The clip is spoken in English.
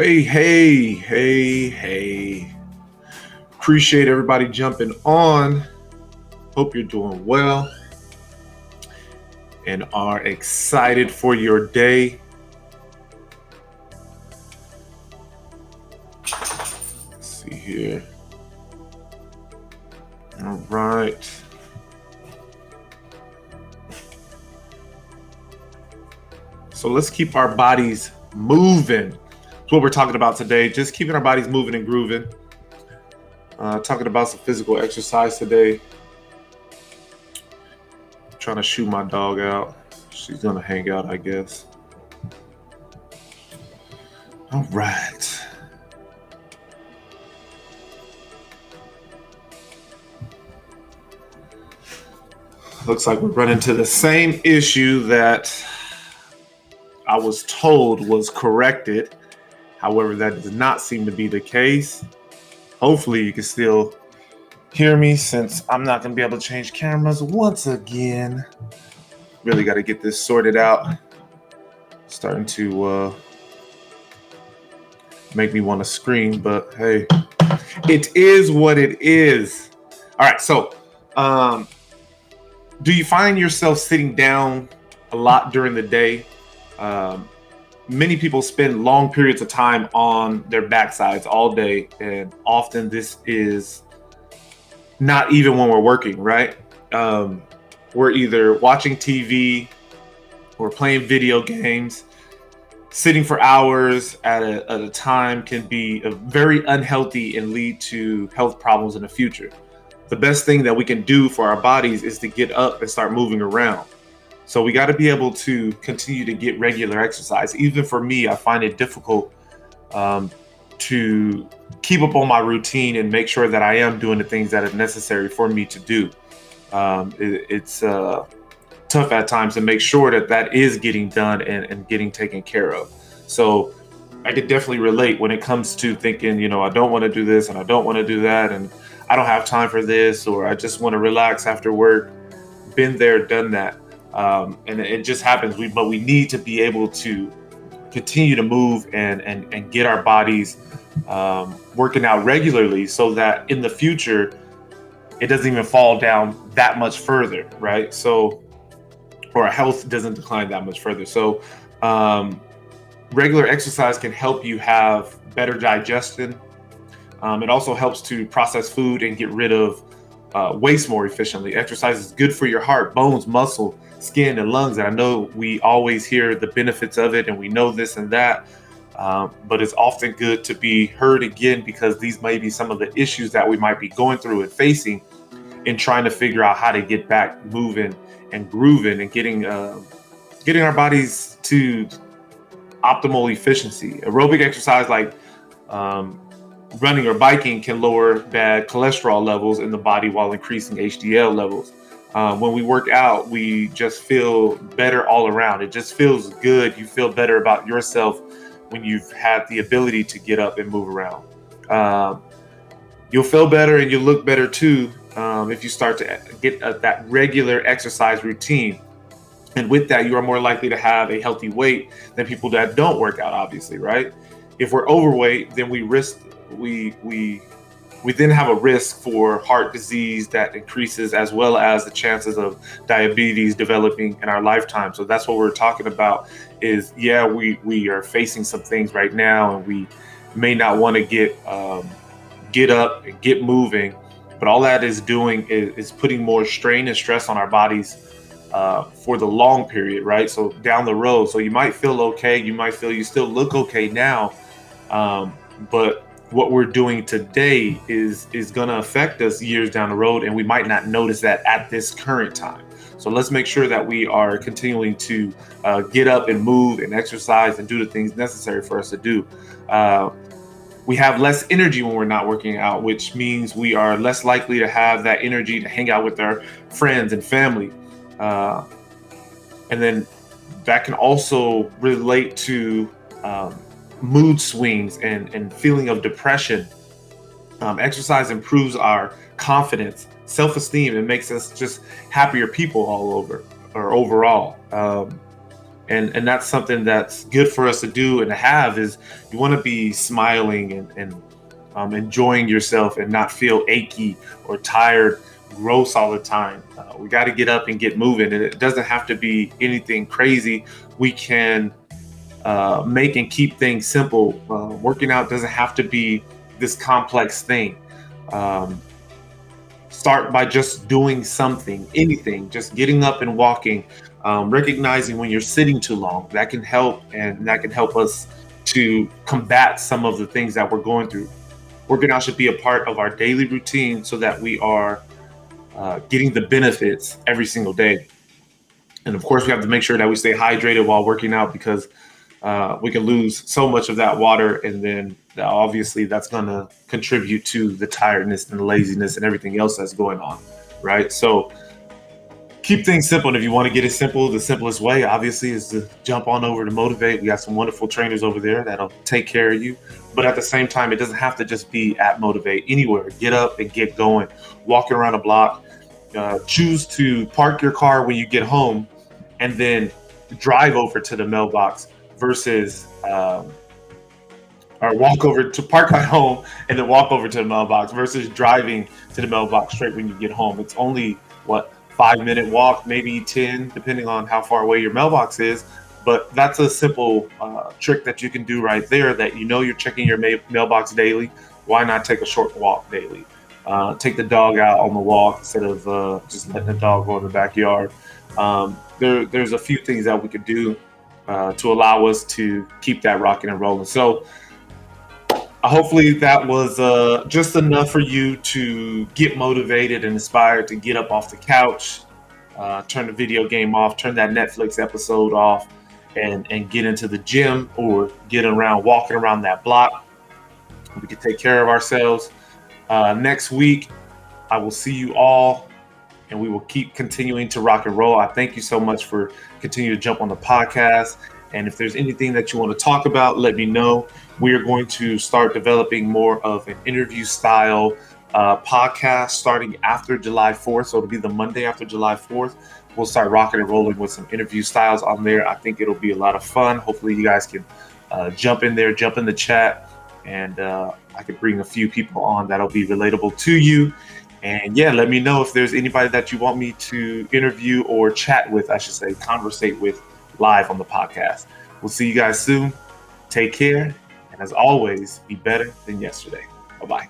Hey, hey, hey, hey. Appreciate everybody jumping on. Hope you're doing well and are excited for your day. Let's see here. All right. So let's keep our bodies moving. That's what we're talking about today. Just keeping our bodies moving and grooving. Uh, talking about some physical exercise today. I'm Trying to shoot my dog out. She's gonna hang out, I guess. All right. Looks like we're running into the same issue that I was told was corrected. However, that does not seem to be the case. Hopefully, you can still hear me since I'm not going to be able to change cameras once again. Really got to get this sorted out. Starting to uh, make me want to scream, but hey, it is what it is. All right, so um, do you find yourself sitting down a lot during the day? Um, many people spend long periods of time on their backsides all day, and often this is not even when we're working, right? Um, we're either watching TV or playing video games. Sitting for hours at a, at a time can be very unhealthy and lead to health problems in the future. The best thing that we can do for our bodies is to get up and start moving around. So we got to be able to continue to get regular exercise. Even for me, I find it difficult um, to keep up on my routine and make sure that I am doing the things that are necessary for me to do. Um, it, it's uh, tough at times to make sure that that is getting done and, and getting taken care of. So I could definitely relate when it comes to thinking, you know, I don't want to do this and I don't want to do that and I don't have time for this or I just want to relax after work. Been there, done that. Um, and it just happens. We, but we need to be able to continue to move and and, and get our bodies um, working out regularly, so that in the future it doesn't even fall down that much further, right? So, or our health doesn't decline that much further. So, um, regular exercise can help you have better digestion. Um, it also helps to process food and get rid of uh, waste more efficiently. Exercise is good for your heart, bones, muscle, skin, and lungs. And I know we always hear the benefits of it and we know this and that. Um, but it's often good to be heard again because these may be some of the issues that we might be going through and facing in trying to figure out how to get back moving and grooving and getting uh, getting our bodies to optimal efficiency. Aerobic exercise like um, running or biking can lower bad cholesterol levels in the body while increasing HDL levels. Um, when we work out, we just feel better all around. It just feels good. You feel better about yourself when you've had the ability to get up and move around. Um, you'll feel better and you'll look better too um, if you start to get a, that regular exercise routine. And with that, you are more likely to have a healthy weight than people that don't work out, obviously, right? If we're overweight, then we risk we we we then have a risk for heart disease that increases as well as the chances of diabetes developing in our lifetime. So that's what we're talking about is yeah we we are facing some things right now and we may not want to get um, get up and get moving but all that is doing is, is putting more strain and stress on our bodies uh, for the long period right? So down the road so you might feel okay you might feel you still look okay now um, but what we're doing today is is going to affect us years down the road and we might not notice that at this current time. So let's make sure that we are continuing to uh, get up and move and exercise and do the things necessary for us to do. Uh, we have less energy when we're not working out which means we are less likely to have that energy to hang out with our friends and family. Uh, and then that can also relate to um, mood swings and, and feeling of depression. Um, exercise improves our confidence, self esteem, and makes us just happier people all over or overall. Um, and and that's something that's good for us to do and to have is you want to be smiling and, and um, enjoying yourself and not feel achy or tired gross all the time uh, we got to get up and get moving and it doesn't have to be anything crazy we can uh, make and keep things simple. Uh, working out doesn't have to be this complex thing. Um, start by just doing something anything just getting up and walking um, recognizing when you're sitting too long. That can help and that can help us to combat some of the things that we're going through. Working out should be a part of our daily routine so that we are uh, getting the benefits every single day. And of course we have to make sure that we stay hydrated while working out because uh, we can lose so much of that water and then obviously that's going to contribute to the tiredness and the laziness and everything else that's going on right so keep things simple. And if you want to get it simple, the simplest way, obviously, is to jump on over to Motivate. We got some wonderful trainers over there that'll take care of you. But at the same time, it doesn't have to just be at Motivate. Anywhere, get up and get going. Walking around a block. Uh, choose to park your car when you get home, and then drive over to the mailbox versus. Um, or walk over to park at home and then walk over to the mailbox versus driving to the mailbox straight when you get home. It's only what five minute walk, maybe 10, depending on how far away your mailbox is. But that's a simple uh, trick that you can do right there that you know you're checking your ma- mailbox daily. Why not take a short walk daily? Uh, take the dog out on the walk instead of uh, just letting the dog go in the backyard. Um, there, there's a few things that we could do uh, to allow us to keep that rocking and rolling. So, hopefully that was uh, just enough for you to get motivated and inspired to get up off the couch, uh, turn the video game off, turn that Netflix episode off, and and get into the gym or get around walking around that block. We can take care of ourselves. Uh, next week, I will see you all, and we will keep continuing to rock and roll. I thank you so much for continuing to jump on the podcast. And if there's anything that you want to talk about, let me know we are going to start developing more of an interview style uh, podcast starting after July 4th. So it'll be the Monday after July 4th. We'll start rocking and rolling with some interview styles on there. I think it'll be a lot of fun. Hopefully, you guys can uh, jump in there, jump in the chat, and uh, I could bring a few people on that'll be relatable to you. And yeah, let me know if there's anybody that you want me to interview or chat with, I should say, conversate with live on the podcast. We'll see you guys soon. Take care and as always, be better than yesterday. Bye bye.